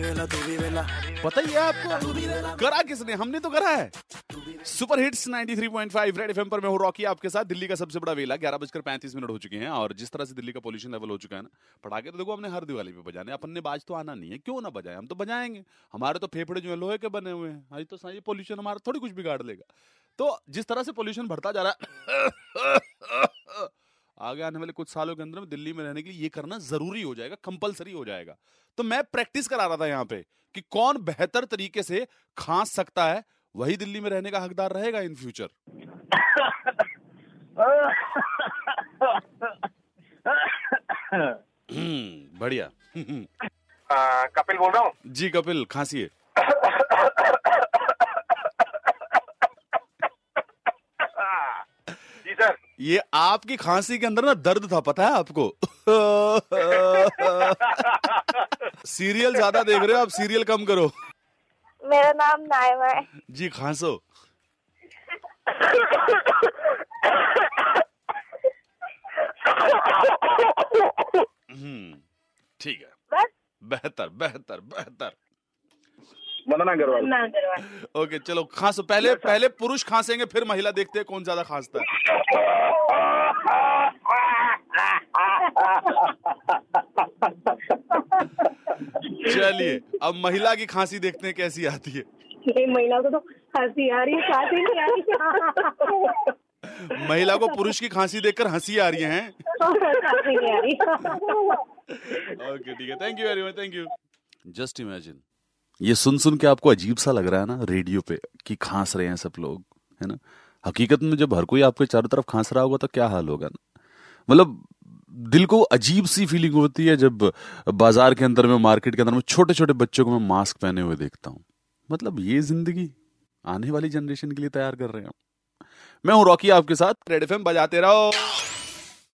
बताइए आपको, करा किसने? हमने तो करा है। सुपर हिट्स 93.5 रेड एफएम पर मैं हूँ रॉकी, आपके साथ दिल्ली का सबसे बड़ा वेला। ग्यारह बजकर पैंतीस मिनट हो चुके हैं, और जिस तरह से दिल्ली का पोल्यूशन लेवल हो चुका है ना, पटाखे तो देखो, हमने हर दिवाली पे बजाने। अपन ने बाज तो आना नहीं है, क्यों ना बजाए? हम तो बजाएँगे। हमारे तो फेफड़े जो है, लोहे के बने हुए हैं। आज तो सही पोल्यूशन हमारा थोड़ी कुछ बिगाड़ लेगा। तो जिस तरह से पोल्यूशन बढ़ता जा रहा है आगे आने वाले कुछ सालों के अंदर में दिल्ली में रहने के लिए ये करना ज़रूरी हो जाएगा कंपलसरी हो जाएगा। तो मैं प्रैक्टिस करा रहा था यहाँ पे कि कौन बेहतर तरीके से खांस सकता है वही दिल्ली में रहने का हकदार रहेगा इन फ्यूचर हम्म, बढ़िया। कपिल बोल रहा हूँ? जी कपिल खांसी जी ये आपकी खांसी के अंदर ना दर्द था पता है आपको? सीरियल ज़्यादा देख रहे हो आप सीरियल कम करो। मेरा नाम नायमा है। जी खांसो। हम्म ठीक है। बेहतर बेहतर बेहतर। मदन अग्रवाल ओके चलो खांसो पहले पहले पुरुष खांसेंगे फिर महिला देखते हैं कौन ज़्यादा खांसता है। चलिए अब महिला की खांसी देखते हैं कैसी आती है। महिला को तो हँसी आ रही है खांसी नहीं आ रही। महिला को पुरुष की खांसी देखकर हँसी आ रही है आ रही। ओके ठीक है। Thank you very much thank you just imagine ये सुन सुन के आपको अजीब सा लग रहा है ना, रेडियो पे, कि खांस रहे हैं सब लोग, है ना? हकीकत में जब हर कोई आपके चारों तरफ़ खांस रहा होगा तो क्या हाल होगा ना? मतलब दिल को अजीब सी फीलिंग होती है जब बाज़ार के अंदर में, मार्केट के अंदर में छोटे छोटे बच्चों को मैं मास्क पहने हुए देखता हूँ। मतलब ये ज़िंदगी आने वाली जनरेशन के लिए तैयार कर रहे हैं मैं हूँ रॉकी, आपके साथ, रेड बजाते रहो।